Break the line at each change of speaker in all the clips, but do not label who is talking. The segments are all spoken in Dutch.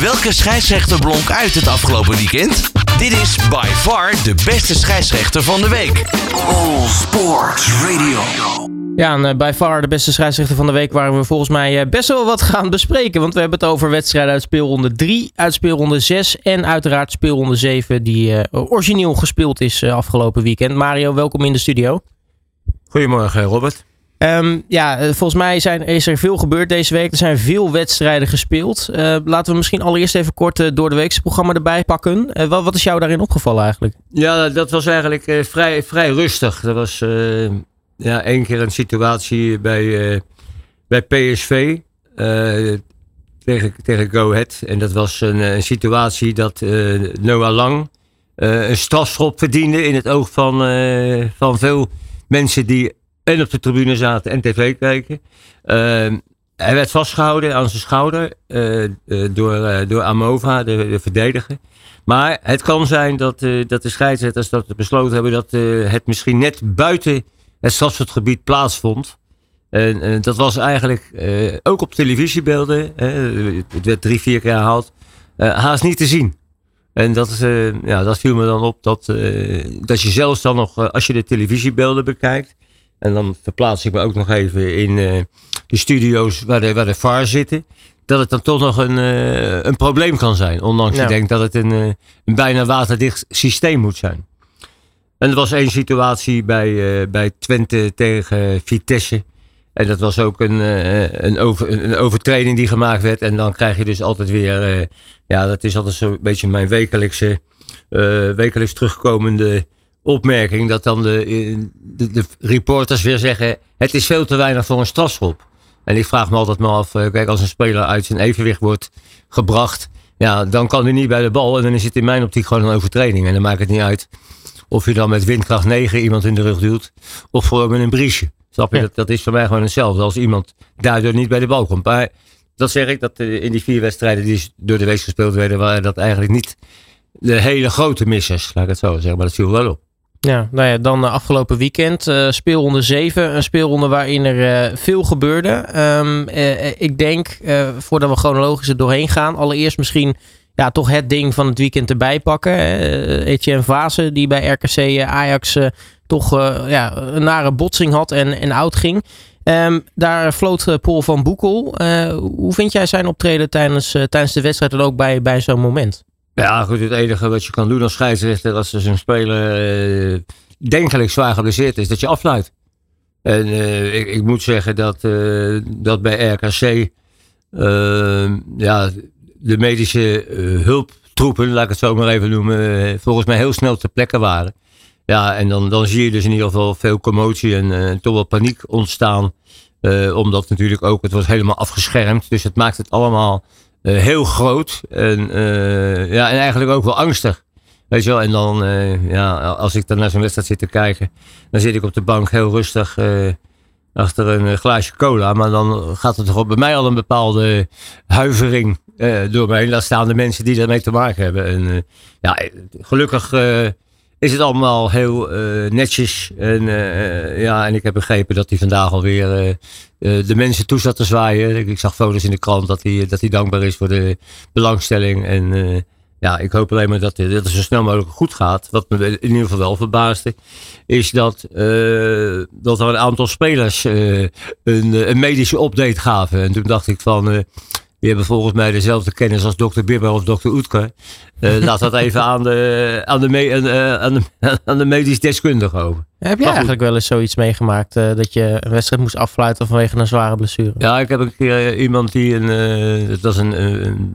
Welke scheidsrechter blonk uit het afgelopen weekend? Dit is by far de beste scheidsrechter van de week.
All Sports Radio.
Ja, en uh, by far de beste scheidsrechter van de week waar we volgens mij uh, best wel wat gaan bespreken. Want we hebben het over wedstrijden uit speelronde 3, uit speelronde 6 en uiteraard speelronde 7 die uh, origineel gespeeld is afgelopen weekend. Mario, welkom in de studio.
Goedemorgen Robert.
Um, ja, volgens mij zijn, is er veel gebeurd deze week. Er zijn veel wedstrijden gespeeld. Uh, laten we misschien allereerst even kort uh, door de weekse programma erbij pakken. Wat, wat, is jou daarin opgevallen eigenlijk?
Ja, dat was eigenlijk vrij, vrij rustig. Er was ja, één keer een situatie bij, bij PSV tegen, tegen Go Ahead. En dat was een, een situatie dat Noah Lang een strafschop verdiende in het oog van, van veel mensen die en op de tribune zaten en tv kijken. Uh, hij werd vastgehouden aan zijn schouder uh, door, uh, door Amova, de, de, verdediger. Maar het kan zijn dat, dat de scheidsrechters dat besloten hebben dat het misschien net buiten het strafschotgebied plaatsvond. En dat was eigenlijk ook op televisiebeelden, het werd drie, vier keer herhaald, haast niet te zien. En dat, ja, dat viel me dan op dat, dat je zelfs dan nog, als je de televisiebeelden bekijkt, en dan verplaats ik me ook nog even in uh, de studio's waar de, waar de VAR zitten. Dat het dan toch nog een, uh, een probleem kan zijn. Ondanks ja. je denkt dat het een, uh, een bijna waterdicht systeem moet zijn. En er was één situatie bij, bij Twente tegen Vitesse. En dat was ook een, een, over, een overtreding die gemaakt werd. En dan krijg je dus altijd weer. ja, dat is altijd zo'n beetje mijn wekelijkse, wekelijks terugkomende opmerking dat dan de, de, de, reporters weer zeggen: het is veel te weinig voor een strafschop. En ik vraag me altijd maar af: eh, kijk, als een speler uit zijn evenwicht wordt gebracht, ja, dan kan hij niet bij de bal. En dan is het in mijn optiek gewoon een overtreding. En dan maakt het niet uit of je dan met windkracht 9 iemand in de rug duwt, of gewoon met een briesje. Snap je? Dat, dat is voor mij gewoon hetzelfde als iemand daardoor niet bij de bal komt. Maar dat zeg ik, dat in die vier wedstrijden die door de week gespeeld werden, waren dat eigenlijk niet de hele grote missers, laat ik het zo zeggen. Maar dat viel wel op.
Ja, nou ja, dan afgelopen weekend uh, speelronde 7. Een speelronde waarin er uh, veel gebeurde. Uh, ik denk, voordat we chronologisch er doorheen gaan, allereerst misschien ja, toch het ding van het weekend erbij pakken. Etienne Vase, die bij RKC Ajax toch ja, een nare botsing had en, en oud ging. Um, daar floot Paul van Boekel. hoe vind jij zijn optreden tijdens, tijdens de wedstrijd en ook bij, bij zo'n moment?
Ja, goed. Het enige wat je kan doen als scheidsrechter als er een speler uh, denkelijk zwaar geblesseerd is, dat je afsluit. En uh, ik, ik, moet zeggen dat, uh, dat bij RKC ja, de medische hulptroepen, laat ik het zo maar even noemen, volgens mij heel snel ter plekke waren. Ja, en dan, dan zie je dus in ieder geval veel commotie en toch wel paniek ontstaan. omdat natuurlijk ook, het wordt helemaal afgeschermd. Dus het maakt het allemaal uh, heel groot. En, uh, ja, en eigenlijk ook wel angstig. Weet je wel, en dan, uh, ja, als ik dan naar zo'n wedstrijd zit te kijken, dan zit ik op de bank heel rustig achter een glaasje cola. Maar dan gaat er toch bij mij al een bepaalde huivering door me heen. Daar staan de mensen die daarmee te maken hebben. En ja, gelukkig is het allemaal heel uh, netjes. En, uh, ja, en ik heb begrepen dat hij vandaag alweer uh, de mensen toe zat te zwaaien. Ik, zag foto's in de krant dat hij, dat hij dankbaar is voor de belangstelling. En ja, ik hoop alleen maar dat, dat het zo snel mogelijk goed gaat. Wat me in ieder geval wel verbaasde, is dat, dat er een aantal spelers een, een medische update gaven. En toen dacht ik van die hebben volgens mij dezelfde kennis als dokter Bibber of dokter Oetker. Uh, laat dat even aan de, aan de, me, uh, aan de, aan de medisch deskundige over.
Heb jij eigenlijk wel eens zoiets meegemaakt uh, dat je een wedstrijd moest afsluiten vanwege een zware blessure?
Ja, ik heb een keer iemand die een, dat was een, een,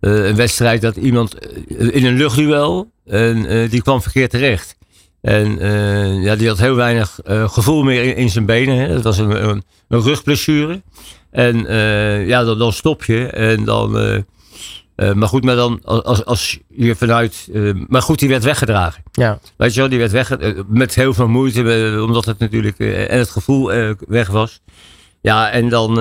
een, wedstrijd dat iemand in een luchtduel en die kwam verkeerd terecht. En ja, die had heel weinig gevoel meer in, in zijn benen. Hè. Dat was een, een, een rugblessure. En uh, ja, dan, dan, stop je. En dan, uh, uh, maar goed, maar dan als, als je vanuit. maar goed, die werd weggedragen.
Ja.
Weet je wel, die werd weggedragen. Met heel veel moeite, omdat het natuurlijk. en het gevoel weg was. Ja, en dan,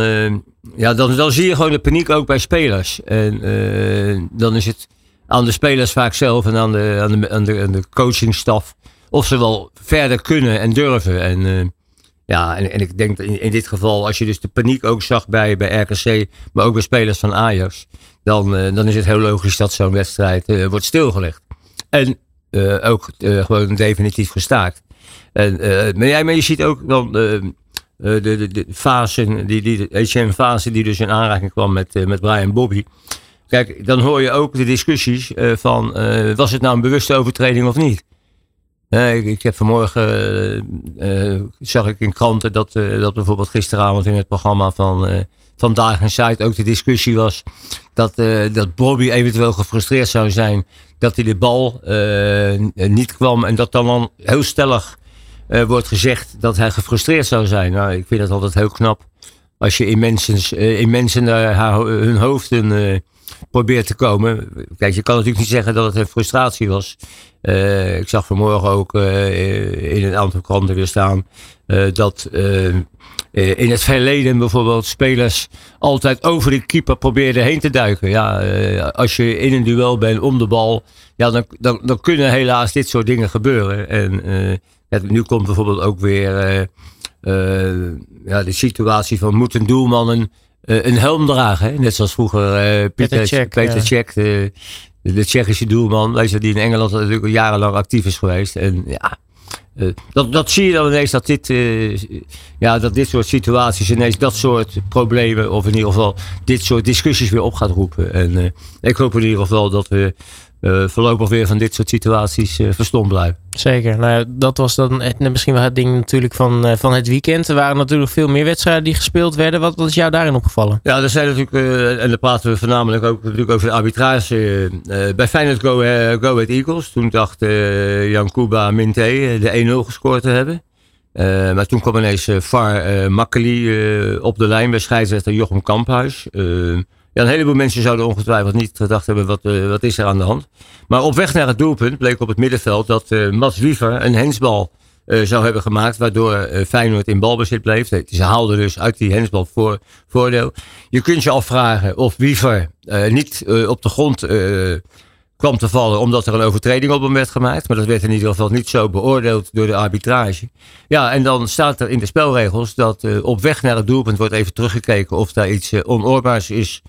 ja, dan, dan zie je gewoon de paniek ook bij spelers. En dan is het aan de spelers vaak zelf en aan de, aan de, aan de, aan de coachingstaf. Of ze wel verder kunnen en durven. En ja, en, en ik denk in, in, dit geval, als je dus de paniek ook zag bij, bij RKC, maar ook bij spelers van Ajax. dan, eh, dan is het heel logisch dat zo'n wedstrijd eh, wordt stilgelegd. En eh, ook gewoon definitief gestaakt. En, maar, maar je ziet ook dan de, de, de fase, die, die, de HM-fase die dus in aanraking kwam met, met Brian Bobby. Kijk, dan hoor je ook de discussies van, was het nou een bewuste overtreding of niet? Eh, ik, heb vanmorgen, eh, eh, zag ik in kranten dat, eh, dat bijvoorbeeld gisteravond in het programma van, van Dag en Site ook de discussie was dat, dat Bobby eventueel gefrustreerd zou zijn dat hij de bal niet kwam en dat dan, dan heel stellig wordt gezegd dat hij gefrustreerd zou zijn. Nou, ik vind dat altijd heel knap als je in mensen, in mensen hun hoofden probeert te komen. Kijk, je kan natuurlijk niet zeggen dat het een frustratie was. Eh, ik zag vanmorgen ook eh, in een aantal kranten weer staan eh, dat in het verleden bijvoorbeeld spelers altijd over de keeper probeerden heen te duiken. Ja, als je in een duel bent om de bal, ja, dan, dan, dan kunnen helaas dit soort dingen gebeuren. En nu komt bijvoorbeeld ook weer ja, de situatie van moeten doelmannen een helm dragen. Hè? Net zoals vroeger eh, Peter
ja.
Cech, de, de Tsjechische doelman, weet je, die in Engeland natuurlijk al jarenlang actief is geweest. En ja, eh, dat, dat zie je dan ineens dat dit, eh, ja, dat dit soort situaties ineens dat soort problemen, of in ieder geval dit soort discussies weer op gaat roepen. En eh, ik hoop in ieder geval dat we eh, voorlopig weer van dit soort situaties eh verstomd blijven.
Zeker. Nou, dat was dan misschien wel het ding natuurlijk van, eh, van het weekend. Er waren natuurlijk veel meer wedstrijden die gespeeld werden. Wat, wat is jou daarin opgevallen?
Ja, er zijn natuurlijk, en dan praten we voornamelijk ook natuurlijk over de arbitrage. bij Feyenoord Go, Go Ahead Eagles, toen dacht Jan Kuba Minte eh, de 1-0 gescoord te hebben. Maar toen kwam ineens uh, uh, Makkeli op de lijn bij scheidsrechter Jochem Kamphuis. Ja, een heleboel mensen zouden ongetwijfeld niet gedacht hebben, wat, eh, wat is er aan de hand? Maar op weg naar het doelpunt bleek op het middenveld dat eh, Mats Wiever een hensbal eh, zou hebben gemaakt, waardoor Feyenoord in balbezit bleef. Ze haalden dus uit die hensbal voor, voordeel. Je kunt je afvragen of Wiever niet op de grond kwam te vallen omdat er een overtreding op hem werd gemaakt. Maar dat werd in ieder geval niet zo beoordeeld door de arbitrage. Ja, en dan staat er in de spelregels dat eh, op weg naar het doelpunt wordt even teruggekeken of daar iets eh, onoorbaars is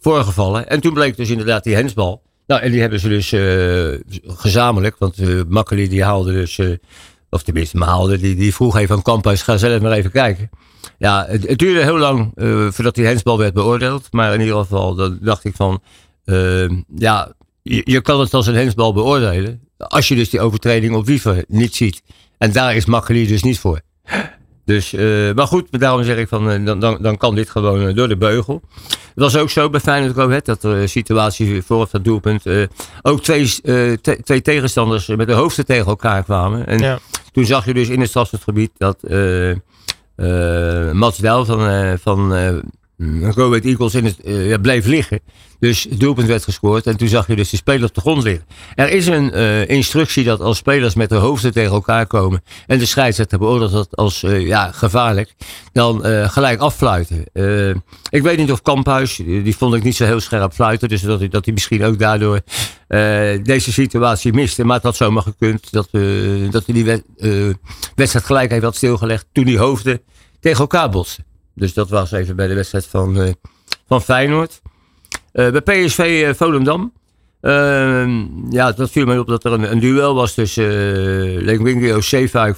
voorgevallen. En toen bleek dus inderdaad die hensbal. Nou, en die hebben ze dus eh, gezamenlijk, want uh, die haalde dus, of tenminste haalde, die, die vroeg even aan Kamphuis, ga zelf maar even kijken. Ja, het, het duurde heel lang voordat die hensbal werd beoordeeld. Maar in ieder geval, dan dacht ik van, ja, je, je, kan het als een hensbal beoordelen. Als je dus die overtreding op Wiever niet ziet. En daar is Makkeli dus niet voor. Dus, uh, maar goed, daarom zeg ik van, uh, dan, dan, dan kan dit gewoon uh, door de beugel. Het was ook zo bij Feyenoord Ahead, dat de situatie voor dat doelpunt ook twee, te, twee tegenstanders met de hoofden tegen elkaar kwamen. En ja. toen zag je dus in het strafschopgebied dat Mats Del van, van Go Ahead Eagles in het, ja, bleef liggen. Dus het doelpunt werd gescoord en toen zag je dus de speler op de grond liggen. Er is een uh, instructie dat als spelers met de hoofden tegen elkaar komen en de scheidsrechter beoordeelt dat als uh, ja, gevaarlijk, dan gelijk affluiten. ik weet niet of Kamphuis, die vond ik niet zo heel scherp fluiten, dus dat hij, dat hij misschien ook daardoor deze situatie miste. Maar het had zomaar gekund dat, dat hij die wed, wedstrijd gelijk had stilgelegd toen die hoofden tegen elkaar botsten. Dus dat was even bij de wedstrijd van, van Feyenoord. Uh, bij PSV uh, Volendam. Uh, ja, dat viel mij op dat er een, duel was tussen uh, Lengwingio Zeefuik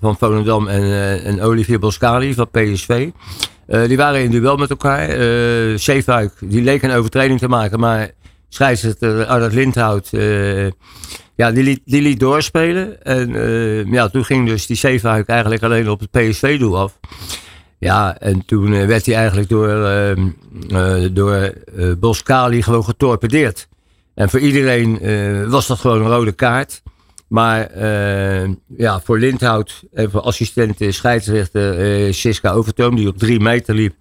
van Volendam en, en Olivier Boscali van PSV. die waren in duel met elkaar. Uh, Zeefuik die leek een overtreding te maken, maar scheidsrechter Arnold Lindhout ja, die, liet, die liet doorspelen. En ja, toen ging dus die Zeefuik eigenlijk alleen op het PSV-doel af. Ja, en toen uh, werd hij eigenlijk door, uh, door Boskali gewoon getorpedeerd. En voor iedereen was dat gewoon een rode kaart. Maar ja, voor Lindhout en voor assistent scheidsrechter Siska Overtoom, die op drie meter liep.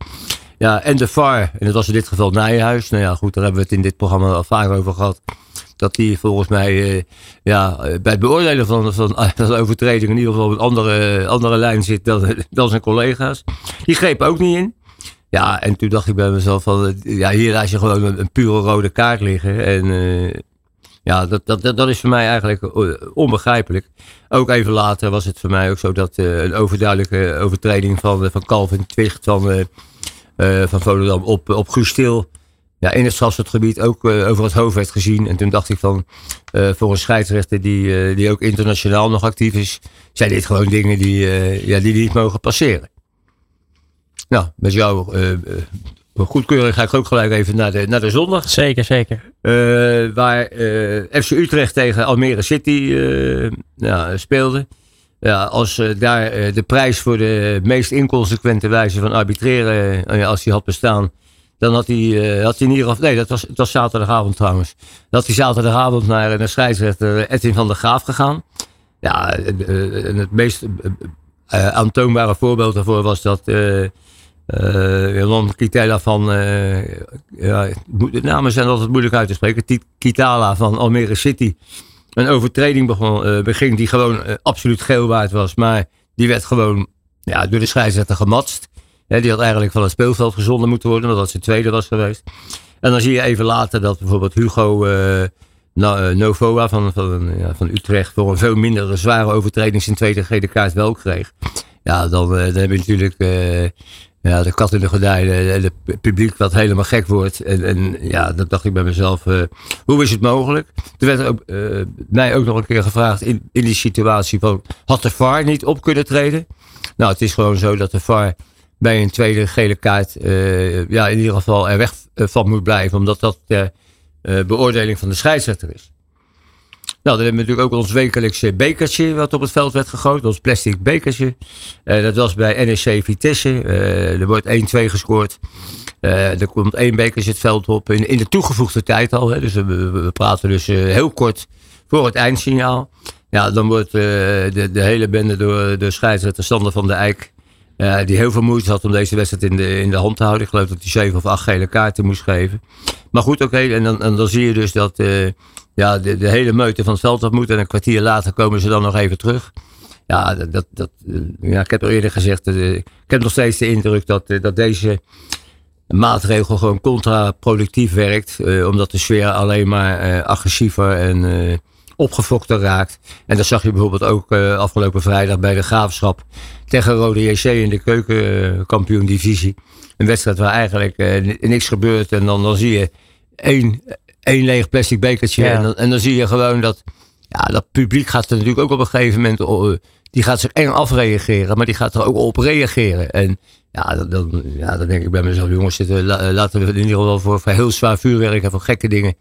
Ja, en de VAR, en dat was in dit geval Nijhuis. Nou ja, goed, daar hebben we het in dit programma al vaak over gehad dat hij volgens mij uh, ja, bij het beoordelen van, van, van overtreding in ieder geval op een andere, andere lijn zit dan, zijn collega's. Die greep ook niet in. Ja, en toen dacht ik bij mezelf van, ja, hier laat je gewoon een, pure rode kaart liggen. En uh, ja, dat, dat, dat, is voor mij eigenlijk onbegrijpelijk. Ook even later was het voor mij ook zo dat uh, een overduidelijke overtreding van, van Calvin Twicht van, van Volendam op, op Guus ja, in het strafschotgebied ook over het hoofd werd gezien. En toen dacht ik van, voor een scheidsrechter die, die ook internationaal nog actief is, zijn dit gewoon dingen die, ja, die niet mogen passeren. Nou, met jouw goedkeuring ga ik ook gelijk even naar de, naar de zondag.
Zeker, zeker.
waar FC Utrecht tegen Almere City ja, speelde. Ja, als daar de prijs voor de meest inconsequente wijze van arbitreren, als die had bestaan, dan had hij, had hij in ieder geval. Nee, dat was, het was zaterdagavond trouwens. Had hij zaterdagavond naar, naar scheidsrechter Edwin van der Graaf gegaan. Ja, het meest aantoonbare voorbeeld daarvoor was dat. Jan Kitela van. ja, de namen zijn altijd moeilijk uit te spreken. Kitala van Almere City een overtreding begon, uh, beging die gewoon uh, absoluut geel waard was. Maar die werd gewoon ja, door de scheidsrechter gematst. Die had eigenlijk van het speelveld gezonden moeten worden, omdat ze tweede was geweest. En dan zie je even later dat bijvoorbeeld Hugo uh, Novoa van, van, van Utrecht voor een veel minder zware overtreding zijn tweede gele kaart wel kreeg. Ja, dan, dan heb je natuurlijk ja, de kat in de gordijnen en het publiek wat helemaal gek wordt. En, en ja, dat dacht ik bij mezelf, hoe is het mogelijk? Er werd ook, mij ook nog een keer gevraagd in, in die situatie van, had de VAR niet op kunnen treden? Nou, het is gewoon zo dat de VAR bij een tweede gele kaart, uh, ja, in ieder geval er weg van moet blijven, omdat dat de beoordeling van de scheidsrechter is. Nou, dan hebben we natuurlijk ook ons wekelijkse bekertje wat op het veld werd gegooid. Ons plastic bekertje. Dat was bij NEC Vitesse. Er wordt 1-2 gescoord. Er komt één bekertje het veld op. In, de toegevoegde tijd al. Hè. Dus we, praten dus heel kort voor het eindsignaal. Ja, dan wordt de, de hele bende door de scheidsrechter Sander van de Eijk. Die heel veel moeite had om deze wedstrijd in de, in de hand te houden. Ik geloof dat hij zeven of acht gele kaarten moest geven. Maar goed, oké. En, dan, dan zie je dus dat ja, de, de hele meute van het veld af moet. En een kwartier later komen ze dan nog even terug. Ja, dat, dat, ja ik heb al eerder gezegd, ik heb nog steeds de indruk dat, dat deze maatregel gewoon contraproductief werkt. Omdat de sfeer alleen maar agressiever en opgefokter raakt. En dat zag je bijvoorbeeld ook afgelopen vrijdag bij de Graafschap tegen Rode JC in de keukenkampioen divisie. Een wedstrijd waar eigenlijk niks gebeurt. En dan, dan zie je één één leeg plastic bekertje. En, dan, en, dan, zie je gewoon dat, ja, dat publiek gaat er natuurlijk ook op een gegeven moment, uh, die gaat zich eng afreageren, maar die gaat er ook op reageren. En ja, dan, ja, dan denk ik bij mezelf, jongens, zitten, laten we in ieder geval voor, voor heel zwaar vuurwerk en voor gekke dingen.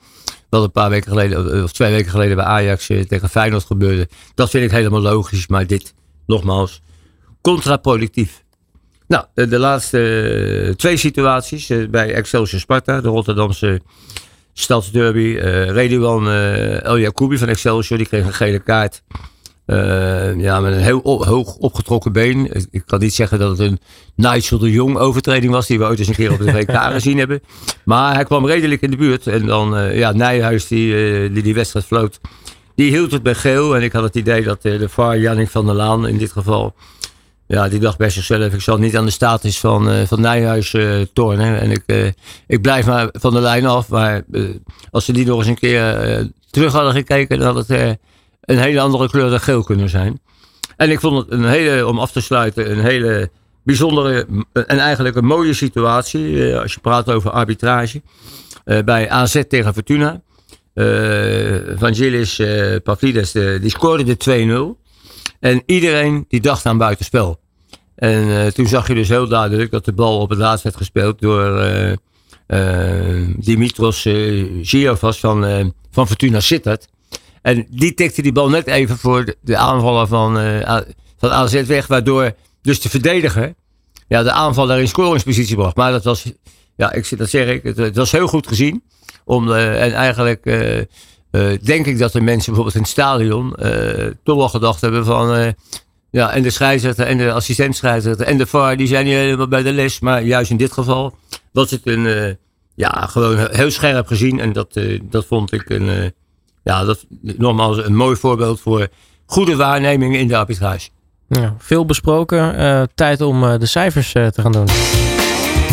Wat een paar weken geleden, of twee weken geleden bij Ajax eh, tegen Feyenoord gebeurde. Dat vind ik helemaal logisch, maar dit, nogmaals, contraproductief. Nou, de, de laatste eh, twee situaties bij Excelsior Sparta, de Rotterdamse Stadsderby. Uh, Redouan El Yacoubi van Excelsior, die kreeg een gele kaart. Uh, ja, met een heel hoog opgetrokken been. Ik kan niet zeggen dat het een Nigel de Jong overtreding was, die we ooit eens een keer op de WK gezien hebben. Maar hij kwam redelijk in de buurt. En dan, uh, ja, Nijhuis, die, die die wedstrijd floot, die hield het bij geel. En ik had het idee dat de VAR, Jannik van der Laan in dit geval, ja, die dacht bij zichzelf, ik zal niet aan de status van, van Nijhuis tornen. En ik, ik blijf maar van de lijn af. Maar als ze die nog eens een keer terug hadden gekeken, dan had het een hele andere kleur dan geel kunnen zijn. En ik vond het een hele, om af te sluiten, een hele bijzondere en eigenlijk een mooie situatie. als je praat over arbitrage. bij AZ tegen Fortuna. Vangelis Pavlidis, die scoorde de 2-0. En iedereen die dacht aan buitenspel. En toen zag je dus heel duidelijk dat de bal op het laatst werd gespeeld door Dimitros Giovas van, van Fortuna Sittard. En die tikte die bal net even voor de, aanvaller van, van AZ weg, waardoor dus de verdediger ja, de aanvaller in scoringspositie bracht. Maar dat was, ja, ik, dat zeg ik, het, was heel goed gezien. Om, en eigenlijk uh, denk ik dat de mensen bijvoorbeeld in het stadion uh, toch wel gedacht hebben van. Uh, ja, en de scheidsrechter en de assistent en de VAR, die zijn niet helemaal bij de les. Maar juist in dit geval was het een, ja, gewoon heel scherp gezien. En dat, dat vond ik een, ja, dat, nogmaals een mooi voorbeeld voor goede waarnemingen in de arbitrage.
Ja, veel besproken. tijd om de cijfers te gaan doen.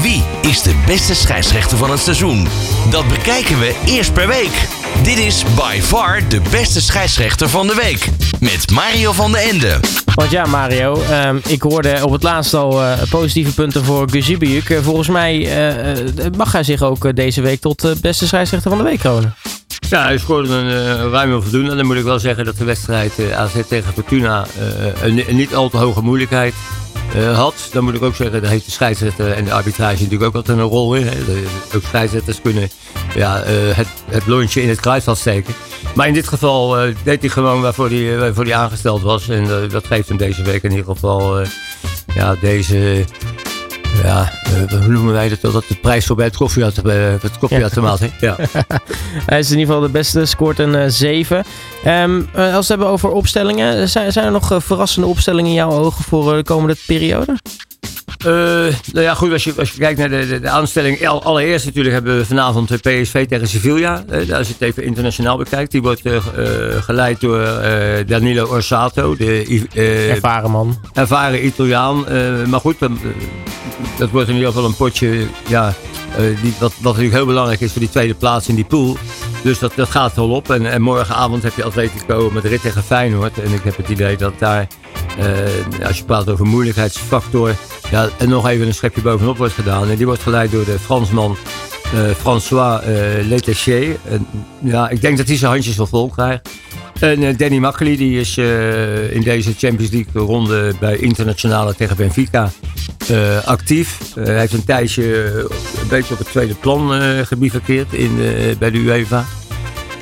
Wie is de beste scheidsrechter van het seizoen? Dat bekijken we eerst per week. Dit is by far de beste scheidsrechter van de week. met Mario van den Ende.
Want ja, Mario, ehm, ik hoorde op het laatst al eh, positieve punten voor Guzibiuk. Volgens mij uh, mag hij zich ook deze week tot beste scheidsrechter van de week kronen.
Ja, hij scoorde een uh, ruime voldoende. Dan moet ik wel zeggen dat de wedstrijd AZ tegen Fortuna een, een, niet al te hoge moeilijkheid had. Dan moet ik ook zeggen, dat heeft de scheidsrechter en de arbitrage natuurlijk ook altijd een rol in. Hè. De, ook scheidsrechters kunnen ja, het, het lontje in het kruisveld steken. Maar in dit geval deed hij gewoon waarvoor hij, waarvoor hij aangesteld was. En dat geeft hem deze week in ieder geval ja, deze. Ja, hoe noemen wij dat? Dat de prijs voor bij het koffieautomaat. het koffieautomaat ja.
hij is in ieder geval de beste, scoort een 7. Um, als we het hebben over opstellingen, zijn, zijn er nog verrassende opstellingen in jouw ogen voor de komende periode?
Uh, nou ja, goed, als je, als je kijkt naar de, de, de aanstelling. Allereerst natuurlijk hebben we vanavond PSV tegen Sevilla. Uh, als je het even internationaal bekijkt. Die wordt uh, geleid door Danilo Orsato. De,
ervaren man.
Ervaren Italiaan. maar goed, dat wordt in ieder geval een potje. Ja, die, wat, wat natuurlijk heel belangrijk is voor die tweede plaats in die pool. Dus dat, dat gaat wel op. En, en morgenavond heb je Atletico Madrid tegen Feyenoord. En ik heb het idee dat daar, als je praat over moeilijkheidsfactor ja, en nog even een schepje bovenop wordt gedaan. En die wordt geleid door de Fransman uh, François uh, ja, ik denk dat hij zijn handjes wel vol krijgt. En uh, Danny Makkely, die is in deze Champions League ronde bij internationale tegen Benfica actief. hij heeft een tijdje een beetje op het tweede plan gebivakkeerd in, bij de UEFA.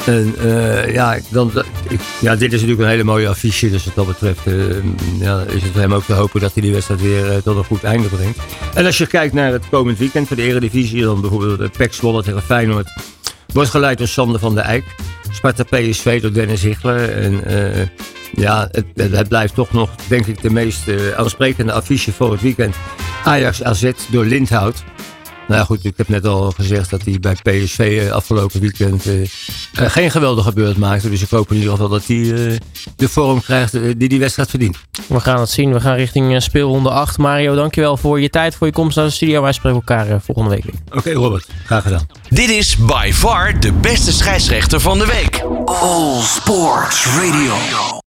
En uh, ja, dan, ik, ja, dit is natuurlijk een hele mooie affiche. Dus wat dat betreft uh, ja, is het hem ook te hopen dat hij die wedstrijd weer uh, tot een goed einde brengt. En als je kijkt naar het komend weekend voor de Eredivisie, dan bijvoorbeeld de PEC Zwolle tegen Feyenoord. Wordt geleid door Sander van der Eyck. Sparta PSV door Dennis Hichler. En ja, het, blijft toch nog, denk ik, de meest aansprekende affiche voor het weekend. Ajax AZ door Lindhout. Nou ja, goed, ik heb net al gezegd dat hij bij PSV uh, afgelopen weekend uh, uh, geen geweldige beurt maakte. Dus ik hoop in ieder geval dat hij de vorm krijgt die die wedstrijd verdient.
We gaan het zien. We gaan richting speelronde 8. Mario, dankjewel voor je tijd, voor je komst naar de studio. Wij spreken elkaar volgende week weer.
Oké, okay, Robert. Graag gedaan.
Dit is by far de beste scheidsrechter van de week.
All Sports Radio.